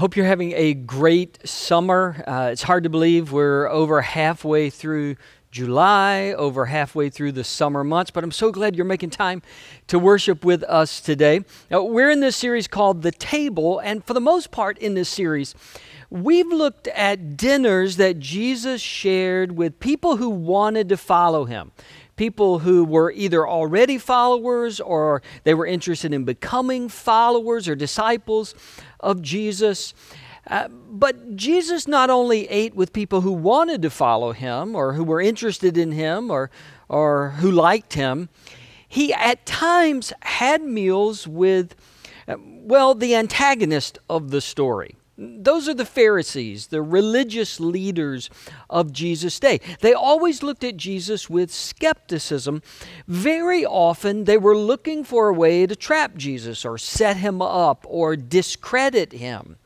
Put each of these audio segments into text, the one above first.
Hope you're having a great summer. Uh, it's hard to believe we're over halfway through July, over halfway through the summer months, but I'm so glad you're making time to worship with us today. Now, we're in this series called The Table, and for the most part in this series, we've looked at dinners that Jesus shared with people who wanted to follow him people who were either already followers or they were interested in becoming followers or disciples of Jesus. Uh, but Jesus not only ate with people who wanted to follow him or who were interested in him or, or who liked him, he at times had meals with, uh, well, the antagonist of the story. Those are the Pharisees, the religious leaders of Jesus' day. They always looked at Jesus with skepticism. Very often, they were looking for a way to trap Jesus or set him up or discredit him.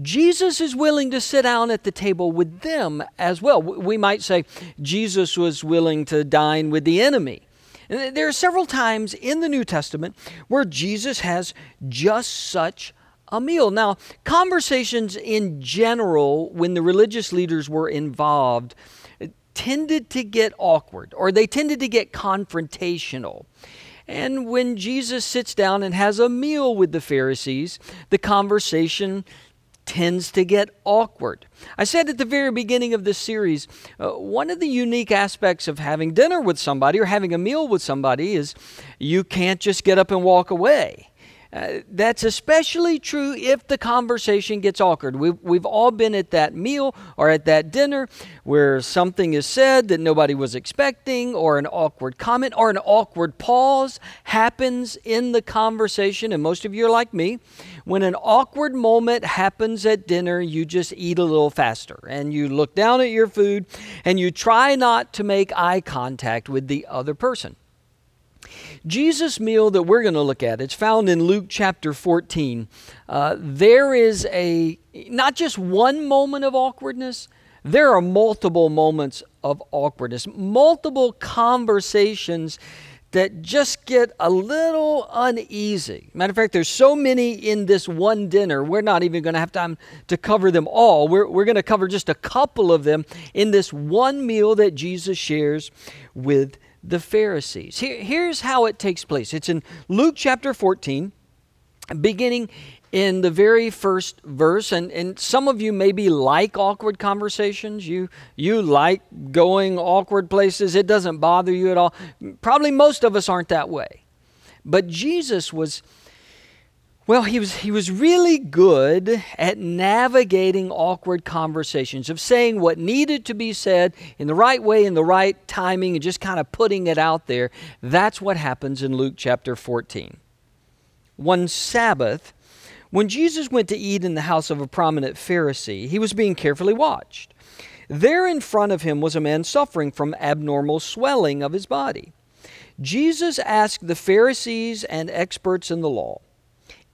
Jesus is willing to sit down at the table with them as well. We might say Jesus was willing to dine with the enemy. There are several times in the New Testament where Jesus has just such a meal. Now, conversations in general, when the religious leaders were involved, tended to get awkward or they tended to get confrontational. And when Jesus sits down and has a meal with the Pharisees, the conversation tends to get awkward. I said at the very beginning of this series, uh, one of the unique aspects of having dinner with somebody or having a meal with somebody is you can't just get up and walk away. Uh, that's especially true if the conversation gets awkward. We've, we've all been at that meal or at that dinner where something is said that nobody was expecting, or an awkward comment, or an awkward pause happens in the conversation. And most of you are like me. When an awkward moment happens at dinner, you just eat a little faster and you look down at your food and you try not to make eye contact with the other person. Jesus' meal that we're going to look at, it's found in Luke chapter 14. Uh, there is a, not just one moment of awkwardness, there are multiple moments of awkwardness, multiple conversations that just get a little uneasy. Matter of fact, there's so many in this one dinner, we're not even going to have time to cover them all. We're, we're going to cover just a couple of them in this one meal that Jesus shares with the Pharisees. Here, here's how it takes place. It's in Luke chapter 14, beginning in the very first verse. And, and some of you maybe like awkward conversations. You you like going awkward places. It doesn't bother you at all. Probably most of us aren't that way. But jesus was well, he was, he was really good at navigating awkward conversations, of saying what needed to be said in the right way, in the right timing, and just kind of putting it out there. That's what happens in Luke chapter 14. One Sabbath, when Jesus went to eat in the house of a prominent Pharisee, he was being carefully watched. There in front of him was a man suffering from abnormal swelling of his body. Jesus asked the Pharisees and experts in the law,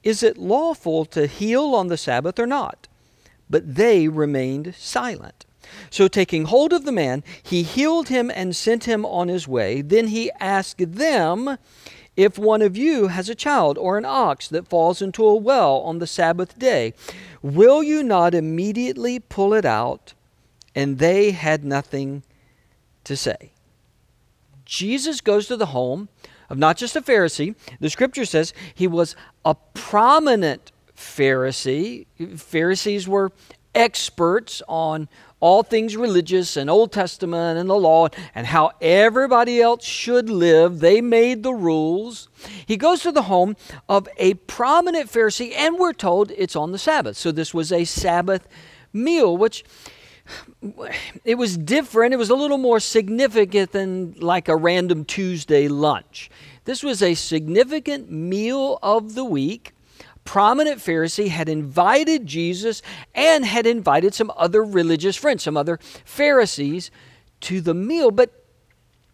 is it lawful to heal on the Sabbath or not? But they remained silent. So, taking hold of the man, he healed him and sent him on his way. Then he asked them, If one of you has a child or an ox that falls into a well on the Sabbath day, will you not immediately pull it out? And they had nothing to say. Jesus goes to the home of not just a Pharisee. The scripture says he was a prominent Pharisee. Pharisees were experts on all things religious and Old Testament and the law and how everybody else should live. They made the rules. He goes to the home of a prominent Pharisee, and we're told it's on the Sabbath. So this was a Sabbath meal, which it was different. It was a little more significant than like a random Tuesday lunch. This was a significant meal of the week. Prominent Pharisee had invited Jesus and had invited some other religious friends, some other Pharisees to the meal. But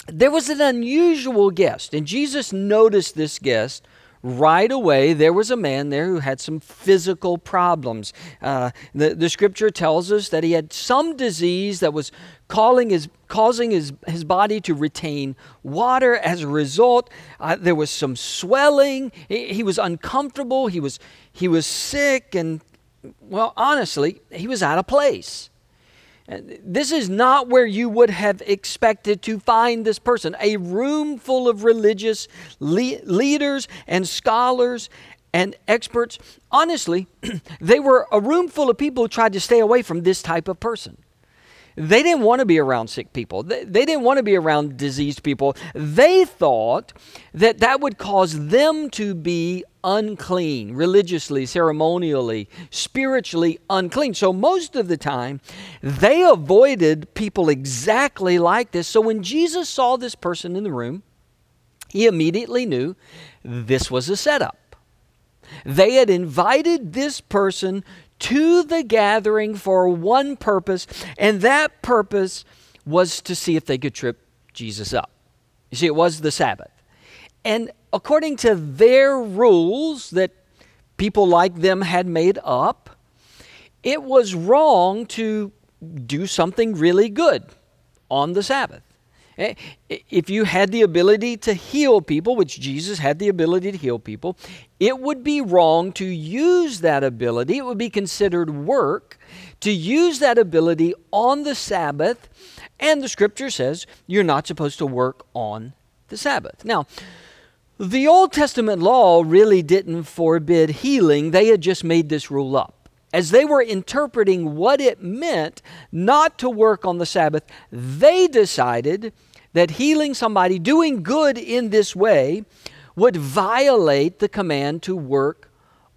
there was an unusual guest, and Jesus noticed this guest right away there was a man there who had some physical problems. Uh, the, the scripture tells us that he had some disease that was calling his, causing his, his body to retain water. As a result, uh, there was some swelling. He, he was uncomfortable. He was, he was sick. And well, honestly, he was out of place. This is not where you would have expected to find this person. A room full of religious le- leaders and scholars and experts. Honestly, they were a room full of people who tried to stay away from this type of person. They didn't want to be around sick people. They, they didn't want to be around diseased people. They thought that that would cause them to be unclean, religiously, ceremonially, spiritually unclean. So most of the time, they avoided people exactly like this. So when Jesus saw this person in the room, he immediately knew this was a setup. They had invited this person to the gathering for one purpose, and that purpose was to see if they could trip Jesus up. You see, it was the Sabbath. And according to their rules that people like them had made up, it was wrong to do something really good on the Sabbath. Eh, if you had the ability to heal people, which Jesus had the ability to heal people, it would be wrong to use that ability. It would be considered work to use that ability on the Sabbath. And the scripture says you're not supposed to work on the Sabbath. Now, the Old Testament law really didn't forbid healing, they had just made this rule up. As they were interpreting what it meant not to work on the Sabbath, they decided that healing somebody, doing good in this way, would violate the command to work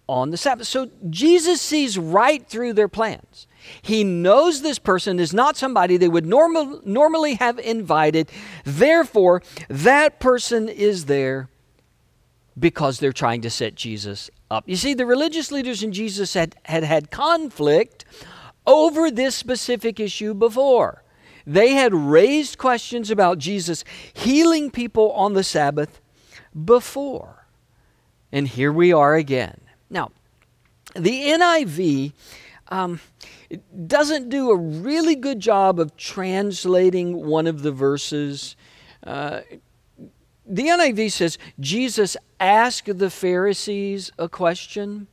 on the Sabbath. So Jesus sees right through their plans. He knows this person is not somebody they would normal, normally have invited. Therefore, that person is there because they're trying to set Jesus up. You see, the religious leaders and Jesus had had, had conflict over this specific issue before. They had raised questions about Jesus healing people on the Sabbath before. And here we are again. Now, the NIV um, doesn't do a really good job of translating one of the verses. Uh, the NIV says Jesus asked the Pharisees a question.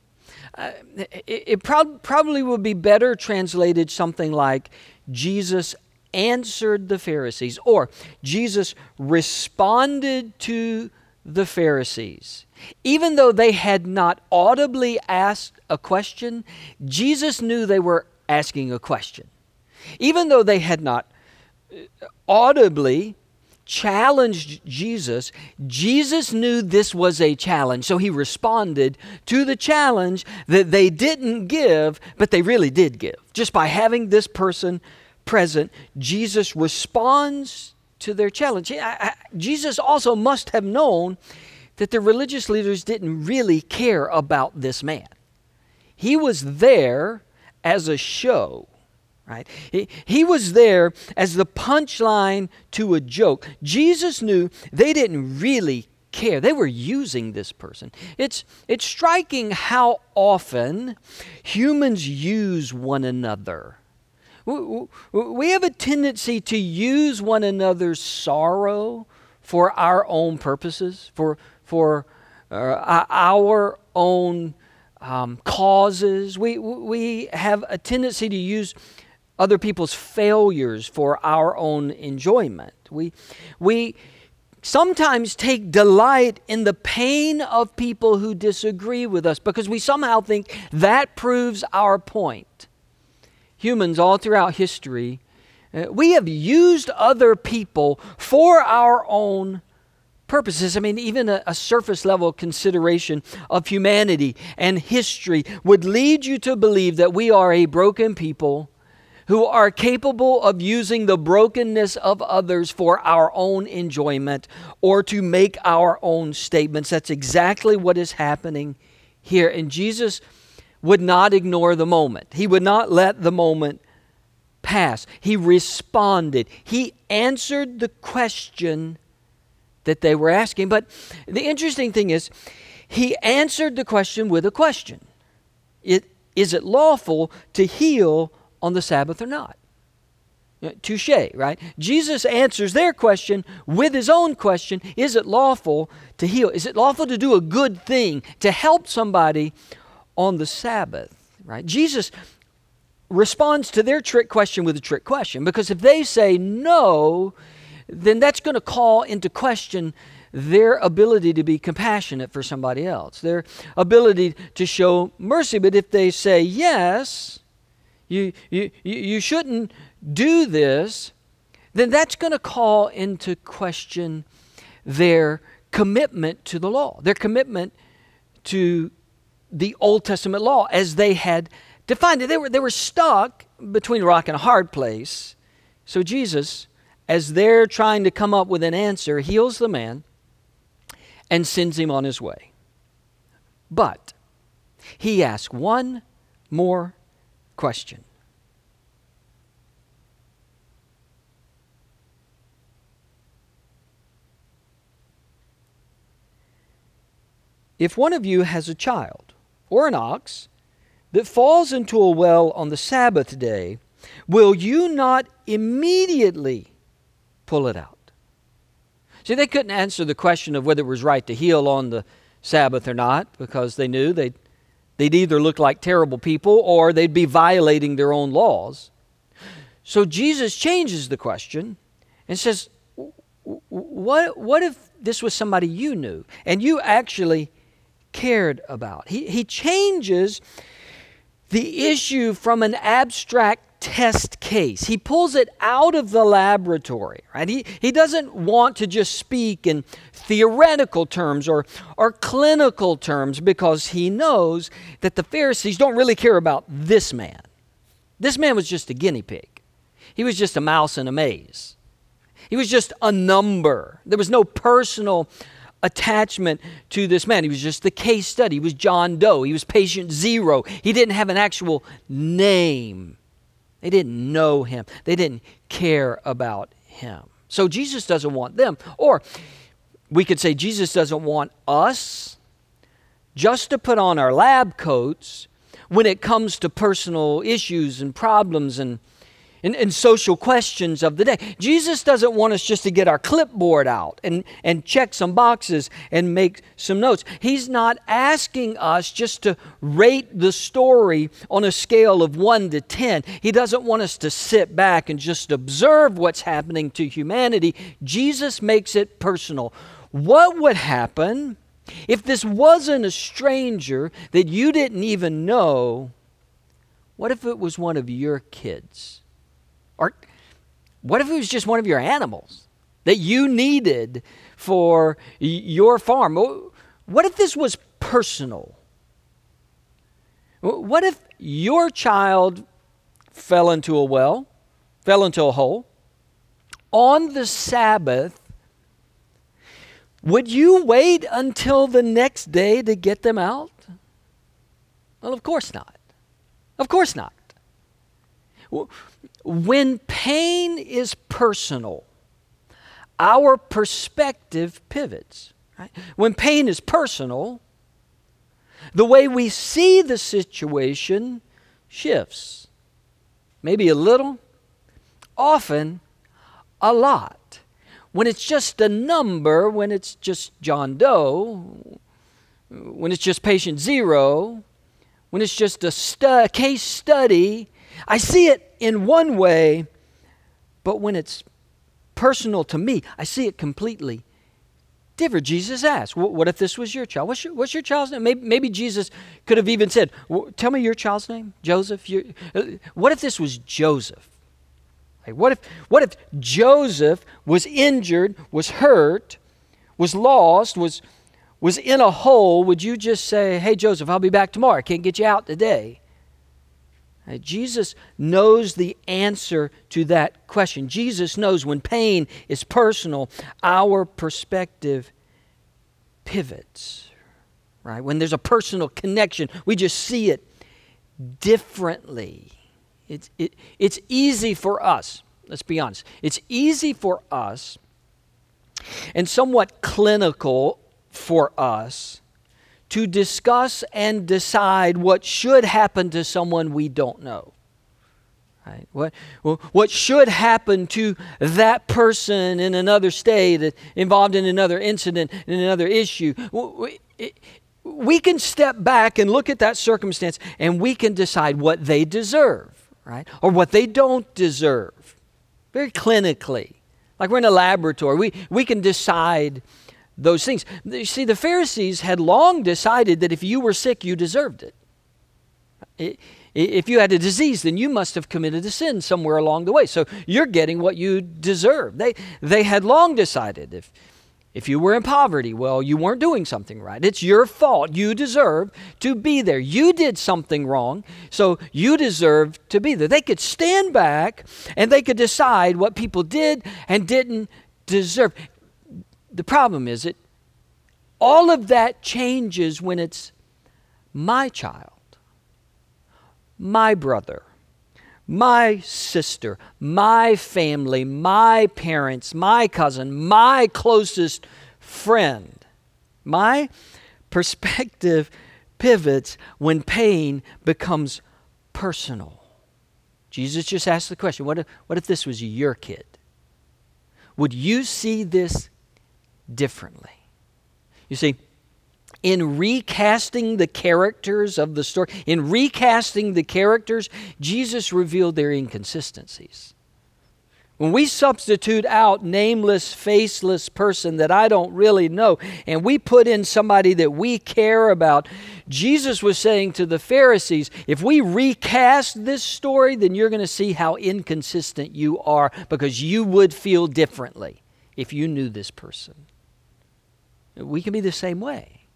Uh, it, it prob- probably would be better translated something like Jesus answered the Pharisees or Jesus responded to the Pharisees. Even though they had not audibly asked a question, Jesus knew they were asking a question. Even though they had not uh, audibly challenged Jesus, Jesus knew this was a challenge. So he responded to the challenge that they didn't give, but they really did give. Just by having this person present, Jesus responds to their challenge. Jesus also must have known that the religious leaders didn't really care about this man. He was there as a show right? He, he was there as the punchline to a joke. Jesus knew they didn't really care. They were using this person. It's, it's striking how often humans use one another. We have a tendency to use one another's sorrow for our own purposes, for, for uh, our own um, causes. We, we have a tendency to use other people's failures for our own enjoyment. We, we sometimes take delight in the pain of people who disagree with us because we somehow think that proves our point. Humans all throughout history, uh, we have used other people for our own purposes. I mean, even a, a, surface level consideration of humanity and history would lead you to believe that we are a broken people who are capable of using the brokenness of others for our own enjoyment or to make our own statements. That's exactly what is happening here. And Jesus would not ignore the moment, He would not let the moment pass. He responded, He answered the question that they were asking. But the interesting thing is, He answered the question with a question. It, is it lawful to heal on the Sabbath or not? Touche, right? Jesus answers their question with his own question Is it lawful to heal? Is it lawful to do a good thing, to help somebody on the Sabbath? Right? Jesus responds to their trick question with a trick question because if they say no, then that's going to call into question their ability to be compassionate for somebody else, their ability to show mercy. But if they say yes, you, you, you shouldn't do this, then that's going to call into question their commitment to the law, their commitment to the Old Testament law as they had defined it. They were, they were stuck between a rock and a hard place. So Jesus, as they're trying to come up with an answer, heals the man and sends him on his way. But he asks one more question. If one of you has a child or an ox that falls into a well on the Sabbath day, will you not immediately pull it out? See, they couldn't answer the question of whether it was right to heal on the Sabbath or not because they knew they'd, they'd either look like terrible people or they'd be violating their own laws. So Jesus changes the question and says, what, what if this was somebody you knew and you actually cared about. He, he changes the issue from an abstract test case. He pulls it out of the laboratory, right? He, he doesn't want to just speak in theoretical terms or, or clinical terms because he knows that the Pharisees don't really care about this man. This man was just a guinea pig, he was just a mouse in a maze, he was just a number. There was no personal attachment to this man. He was just the case study. He was John Doe. He was patient zero. He didn't have an actual name. They didn't know him, they didn't care about him. So Jesus doesn't want them. Or we could say Jesus doesn't want us just to put on our lab coats when it comes to personal issues and problems and and, and, social questions of the day. Jesus doesn't want us just to get our clipboard out and, and check some boxes and make some notes. He's not asking us just to rate the story on a scale of 1 to 10. He doesn't want us to sit back and just observe what's happening to humanity. Jesus makes it personal. What would happen if this wasn't a stranger that you didn't even know? What if it was one of your kids? Or what if it was just one of your animals that you needed for your farm? What if this was personal? What if your child fell into a well, fell into a hole? On the Sabbath, would you wait until the next day to get them out? Well, of course not. Of course not. When pain is personal, our perspective pivots. Right? When pain is personal, the way we see the situation shifts. Maybe a little, often a lot. When it's just a number, when it's just John Doe, when it's just patient zero, when it's just a stu- case study, I see it in one way, but when it's personal to me, I see it completely different. Jesus asked, What if this was your child? What's your, what's your child's name? Maybe, maybe Jesus could have even said, Tell me your child's name, Joseph. Uh, what if this was Joseph? Like, what, if, what if Joseph was injured, was hurt, was lost, was, was in a hole? Would you just say, Hey, Joseph, I'll be back tomorrow. I can't get you out today? Uh, Jesus knows the answer to that question. Jesus knows when pain is personal, our perspective pivots. Right? When there's a personal connection, we just see it differently. It's, it, it's easy for us, let's be honest, it's easy for us and somewhat clinical for us to discuss and decide what should happen to someone we don't know. Right? What, what should happen to that person in another state, involved in another incident, in another issue. we can step back and look at that circumstance and we can decide what they deserve, right? Or what they don't deserve. Very clinically. Like we're in a laboratory. We, we can decide those things. You see, the Pharisees had long decided that if you were sick, you deserved it. if you had a disease, then you must have committed a sin somewhere along the way. So you're getting what you deserve. They, they had long decided if, if you were in poverty, well, you weren't doing something right. It's your fault. You deserve to be there. You did something wrong, so you deserve to be there. They could stand back and they could decide what people did and didn't deserve. The problem is it all of that changes when it's my child my brother, my sister, my family, my parents, my cousin, my closest friend. My perspective pivots when pain becomes personal. Jesus just asked the question what if, what if this was your kid? Would you see this differently? You see, in recasting the characters of the story, in recasting the characters, Jesus revealed their inconsistencies. When we substitute out nameless, faceless person that I don't really know, and we put in somebody that we care about, Jesus was saying to the Pharisees, if we recast this story, then you're going to see how inconsistent you are because you would feel differently if you knew this person. We can be the same way.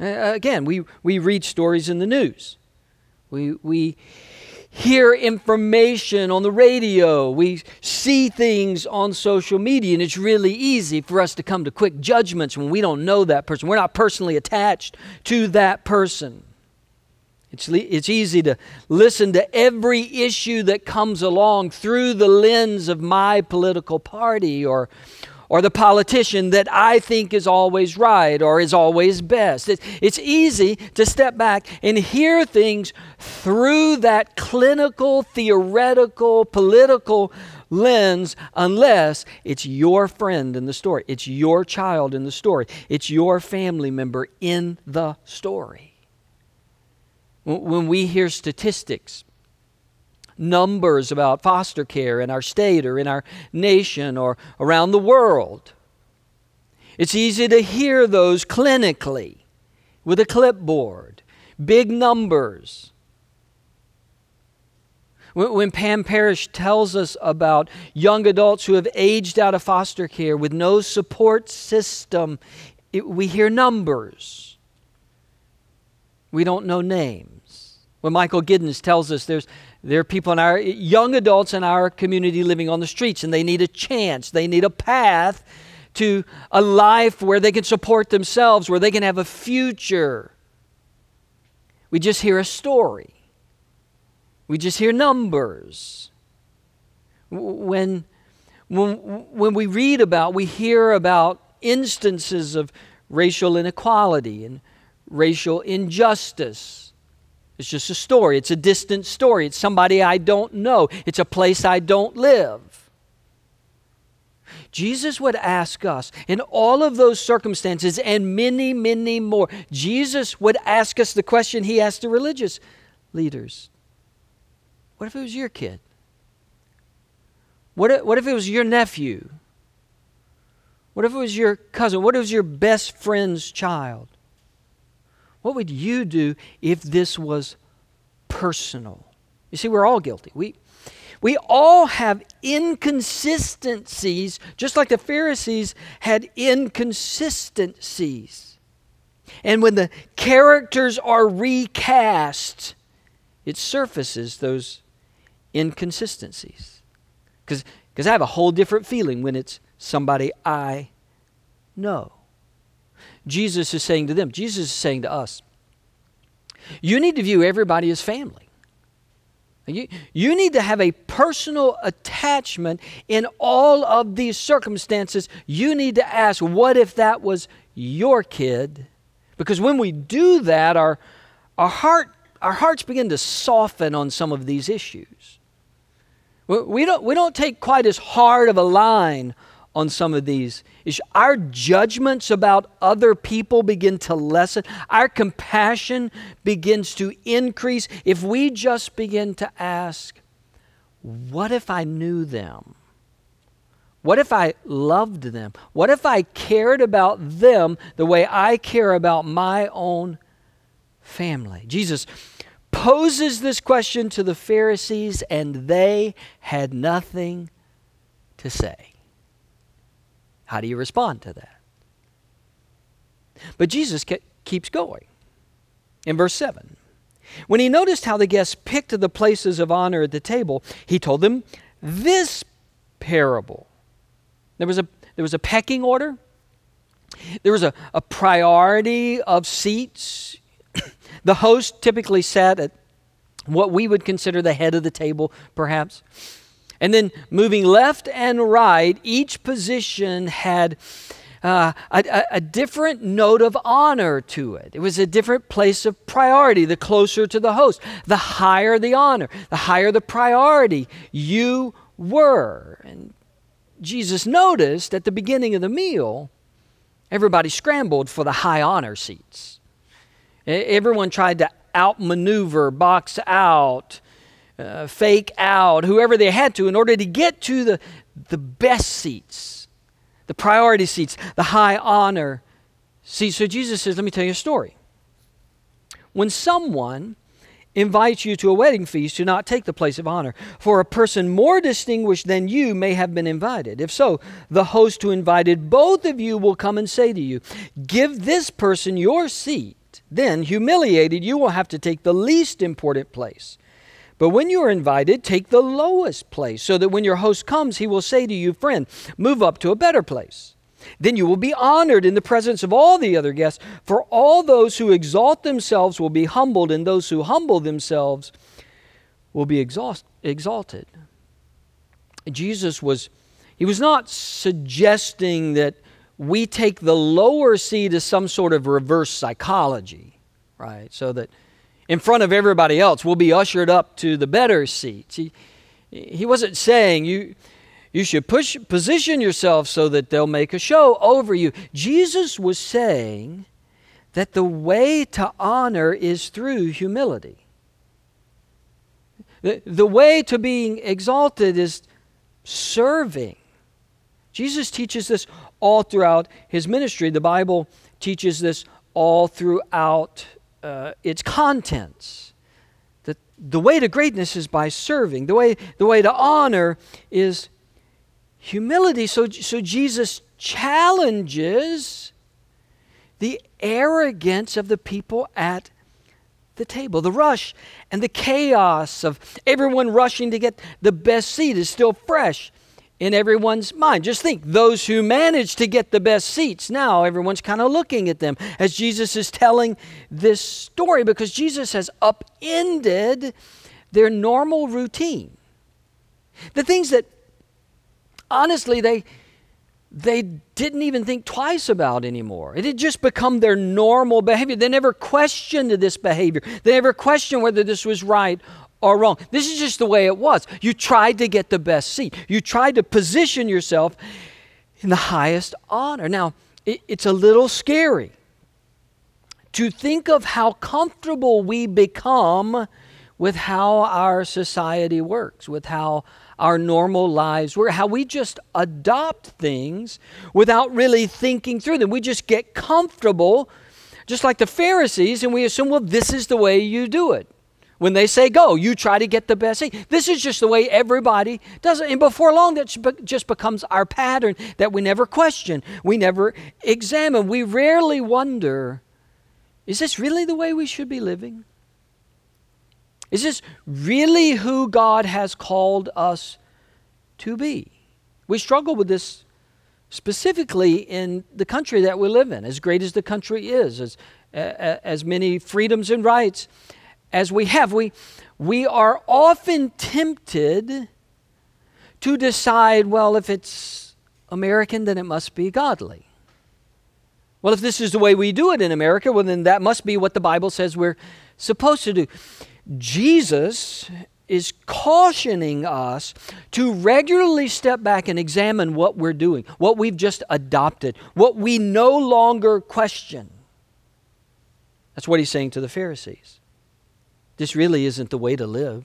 Uh, again, we, we read stories in the news. We, we hear information on the radio. We see things on social media, and it's really easy for us to come to quick judgments when we don't know that person. We're not personally attached to that person. It's, it's easy to listen to every issue that comes along through the lens of my political party or, or the politician that I think is always right or is always best. It's, it's easy to step back and hear things through that clinical, theoretical, political lens unless it's your friend in the story, it's your child in the story, it's your family member in the story. When we hear statistics, numbers about foster care in our state or in our nation or around the world. It's easy to hear those clinically with a clipboard, big numbers. When Pam Parrish tells us about young adults who have aged out of foster care with no support system, it, we hear numbers. We don't know names. When Michael Giddens tells us there's there are people in our young adults in our community living on the streets, and they need a chance. They need a path to a life where they can support themselves, where they can have a future. We just hear a story. We just hear numbers. When, when, when we read about, we hear about instances of racial inequality and racial injustice it's just a story. It's a distant story. It's somebody I don't know. It's a place I don't live. Jesus would ask us in all of those circumstances and many, many more. Jesus would ask us the question he asked the religious leaders What if it was your kid? What if, what if it was your nephew? What if it was your cousin? What if it was your best friend's child? What would you do if this was personal? You see, we're all guilty. We, we all have inconsistencies, just like the Pharisees had inconsistencies. And when the characters are recast, it surfaces those inconsistencies. Because I have a whole different feeling when it's somebody I know. Jesus is saying to them, Jesus is saying to us, you need to view everybody as family. You, you need to have a personal attachment in all of these circumstances. You need to ask, what if that was your kid? Because when we do that, our, our, heart, our hearts begin to soften on some of these issues. We don't, we don't take quite as hard of a line on some of these is our judgments about other people begin to lessen. Our compassion begins to increase if we just begin to ask what if i knew them? What if i loved them? What if i cared about them the way i care about my own family? Jesus poses this question to the pharisees and they had nothing to say how do you respond to that? But Jesus keeps going. In verse 7, when he noticed how the guests picked the places of honor at the table, he told them this parable. There was a, there was a pecking order, there was a, a priority of seats. the host typically sat at what we would consider the head of the table, perhaps. And then moving left and right, each position had uh, a, a, different note of honor to it. It was a different place of priority, the closer to the host. The higher the honor, the higher the priority you were. And Jesus noticed at the beginning of the meal, everybody scrambled for the high honor seats. Everyone tried to outmaneuver, box out, uh, fake out, whoever they had to, in order to get to the, the best seats, the priority seats, the high honor seats. So Jesus says, Let me tell you a story. When someone invites you to a wedding feast, do not take the place of honor, for a person more distinguished than you may have been invited. If so, the host who invited both of you will come and say to you, Give this person your seat. Then, humiliated, you will have to take the least important place. But when you are invited, take the lowest place, so that when your host comes, he will say to you, Friend, move up to a better place. Then you will be honored in the presence of all the other guests, for all those who exalt themselves will be humbled, and those who humble themselves will be exalted. Jesus was, he was not suggesting that we take the lower seat as some sort of reverse psychology, right? So that in front of everybody else. We'll be ushered up to the better seats. He, he wasn't saying you, you should push, position yourself so that they'll make a show over you. Jesus was saying that the way to honor is through humility. The, the way to being exalted is serving. Jesus teaches this all throughout his ministry. The Bible teaches this all throughout uh, its contents. The, the way to greatness is by serving. The way, the way to honor is humility. So, so Jesus challenges the arrogance of the people at the table. The rush and the chaos of everyone rushing to get the best seat is still fresh in everyone's mind. Just think those who manage to get the best seats, now everyone's kind of looking at them as Jesus is telling this story because Jesus has upended their normal routine. The things that honestly they they didn't even think twice about anymore. It had just become their normal behavior. They never questioned this behavior. They never questioned whether this was right wrong. This is just the way it was. You tried to get the best seat, you tried to position yourself in the highest honor. Now, it, it's a little scary to think of how comfortable we become with how our society works, with how our normal lives work, how we just adopt things without really thinking through them. We just get comfortable, just like the Pharisees, and we assume, well, this is the way you do it. When they say go, you try to get the best seat. This is just the way everybody does it. And before long, that just becomes our pattern that we never question, we never examine. We rarely wonder is this really the way we should be living? Is this really who God has called us to be? We struggle with this specifically in the country that we live in, as great as the country is, as, as many freedoms and rights as we have, we, we are often tempted to decide well, if it's American, then it must be godly. Well, if this is the way we do it in America, well, then that must be what the Bible says we're supposed to do. Jesus is cautioning us to regularly step back and examine what we're doing, what we've just adopted, what we no longer question. That's what he's saying to the Pharisees. This really isn't the way to live.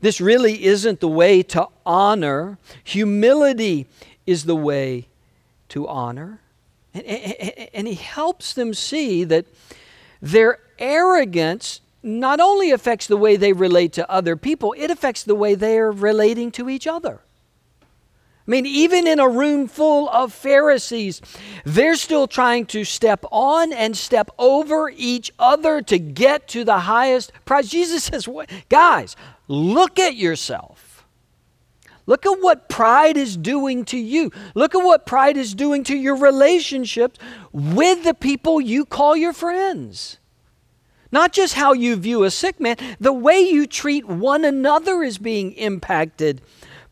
This really isn't the way to honor. Humility is the way to honor. And, and, and, he helps them see that their arrogance not only affects the way they relate to other people, it affects the way they are relating to each other. I mean, even in a room full of Pharisees, they're still trying to step on and step over each other to get to the highest prize. Jesus says, Guys, look at yourself. Look at what pride is doing to you. Look at what pride is doing to your relationships with the people you call your friends. Not just how you view a sick man, the way you treat one another is being impacted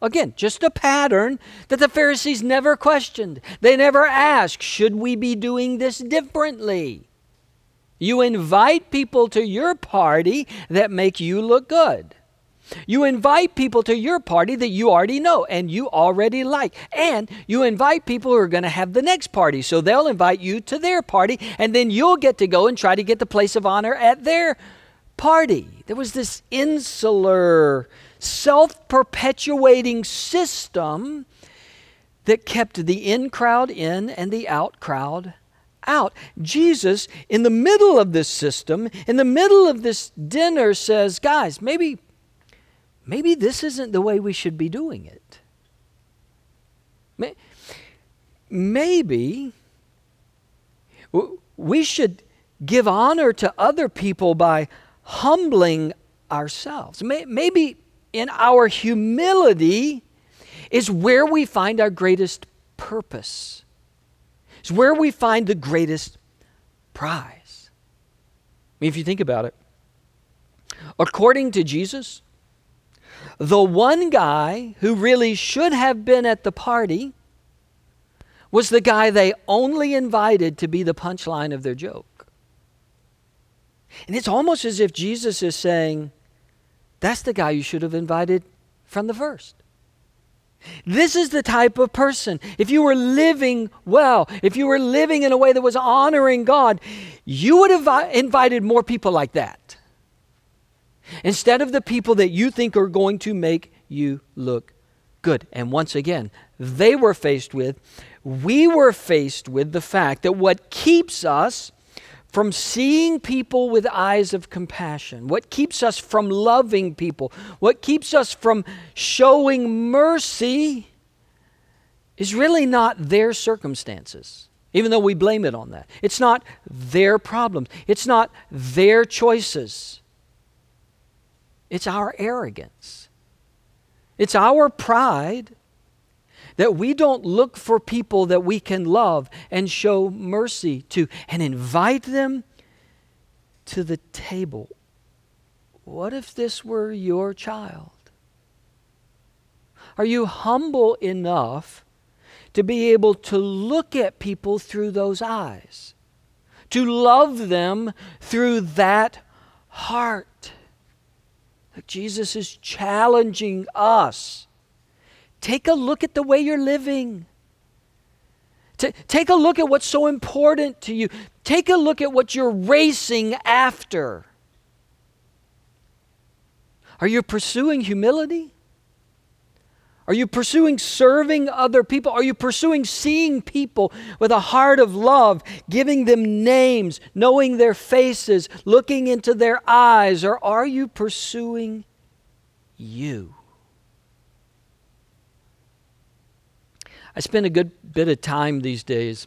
Again, just a pattern that the Pharisees never questioned. They never asked, should we be doing this differently? You invite people to your party that make you look good. You invite people to your party that you already know and you already like. And you invite people who are going to have the next party. So they'll invite you to their party, and then you'll get to go and try to get the place of honor at their party. There was this insular self perpetuating system that kept the in crowd in and the out crowd out. Jesus, in the middle of this system, in the middle of this dinner, says, Guys, maybe, maybe this isn't the way we should be doing it. Maybe we should give honor to other people by humbling ourselves. Maybe in our humility is where we find our greatest purpose. It's where we find the greatest prize. I mean, if you think about it, according to Jesus, the one guy who really should have been at the party was the guy they only invited to be the punchline of their joke. And it's almost as if Jesus is saying, that's the guy you should have invited from the first. This is the type of person. If you were living well, if you were living in a way that was honoring God, you would have invited more people like that. Instead of the people that you think are going to make you look good. And once again, they were faced with, we were faced with the fact that what keeps us from seeing people with eyes of compassion, what keeps us from loving people, what keeps us from showing mercy is really not their circumstances, even though we blame it on that. It's not their problems, it's not their choices. It's our arrogance. It's our pride that we don't look for people that we can love and show mercy to and invite them to the table. What if this were your child? Are you humble enough to be able to look at people through those eyes? To love them through that heart? Jesus is challenging us Take a look at the way you're living. T- take a look at what's so important to you. Take a look at what you're racing after. Are you pursuing humility? Are you pursuing serving other people? Are you pursuing seeing people with a heart of love, giving them names, knowing their faces, looking into their eyes? Or are you pursuing you? I spend a good bit of time these days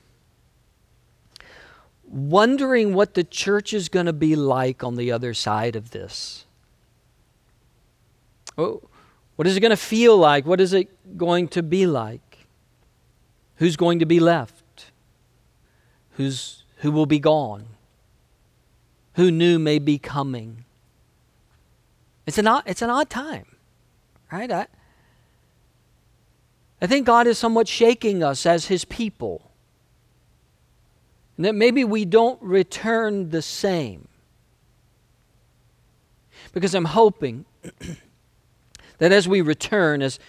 wondering what the church is going to be like on the other side of this. Oh, what is it going to feel like? What is it going to be like? Who's going to be left? Who's, who will be gone? Who new may be coming? It's an odd, it's an odd time, right? I, I think God is somewhat shaking us as His people. And that maybe we don't return the same. Because I'm hoping that as we return, as,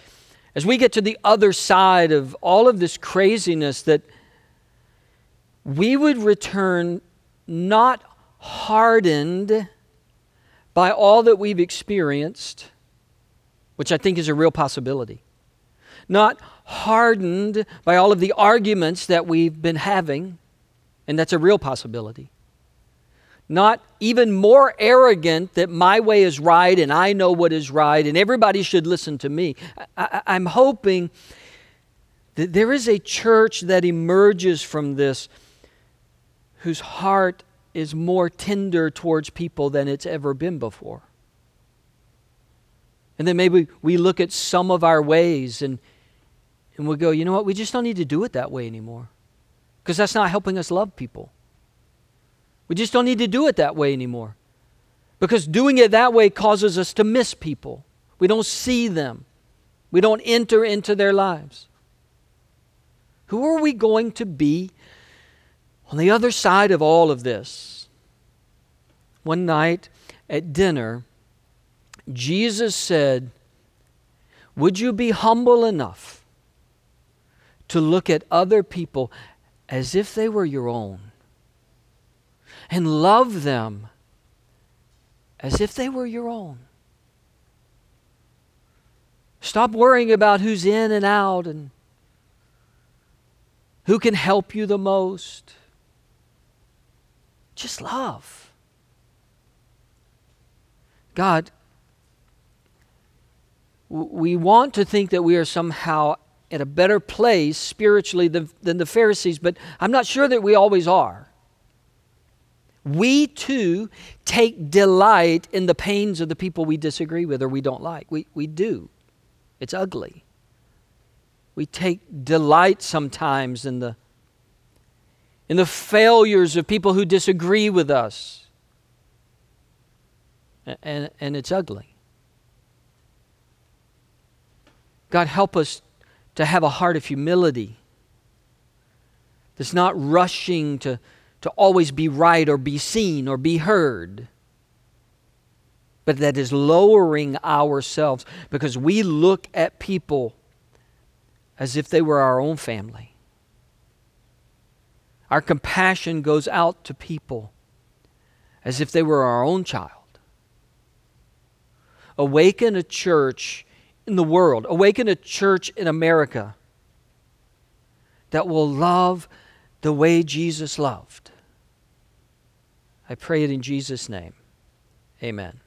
as we get to the other side of all of this craziness, that we would return not hardened by all that we've experienced, which I think is a real possibility. Not hardened by all of the arguments that we've been having, and that's a real possibility. Not even more arrogant that my way is right and I know what is right and everybody should listen to me. I, am hoping that there is a church that emerges from this whose heart is more tender towards people than it's ever been before. And then maybe we look at some of our ways and, and we go, you know what, we just don't need to do it that way anymore. Because that's not helping us love people. We just don't need to do it that way anymore. Because doing it that way causes us to miss people. We don't see them, we don't enter into their lives. Who are we going to be on the other side of all of this, one night at dinner, Jesus said, Would you be humble enough to look at other people as if they were your own and love them as if they were your own? Stop worrying about who's in and out and who can help you the most. Just love. God, we want to think that we are somehow at a better place spiritually than, than the Pharisees, but I'm not sure that we always are. We too take delight in the pains of the people we disagree with or we don't like. We, we do. It's ugly. We take delight sometimes in the in the failures of people who disagree with us. And, and it's ugly. God, help us to have a heart of humility that's not rushing to, to always be right or be seen or be heard, but that is lowering ourselves because we look at people as if they were our own family. Our compassion goes out to people as if they were our own child. Awaken a church in the world, awaken a church in America that will love the way Jesus loved. I pray it in Jesus' name. Amen.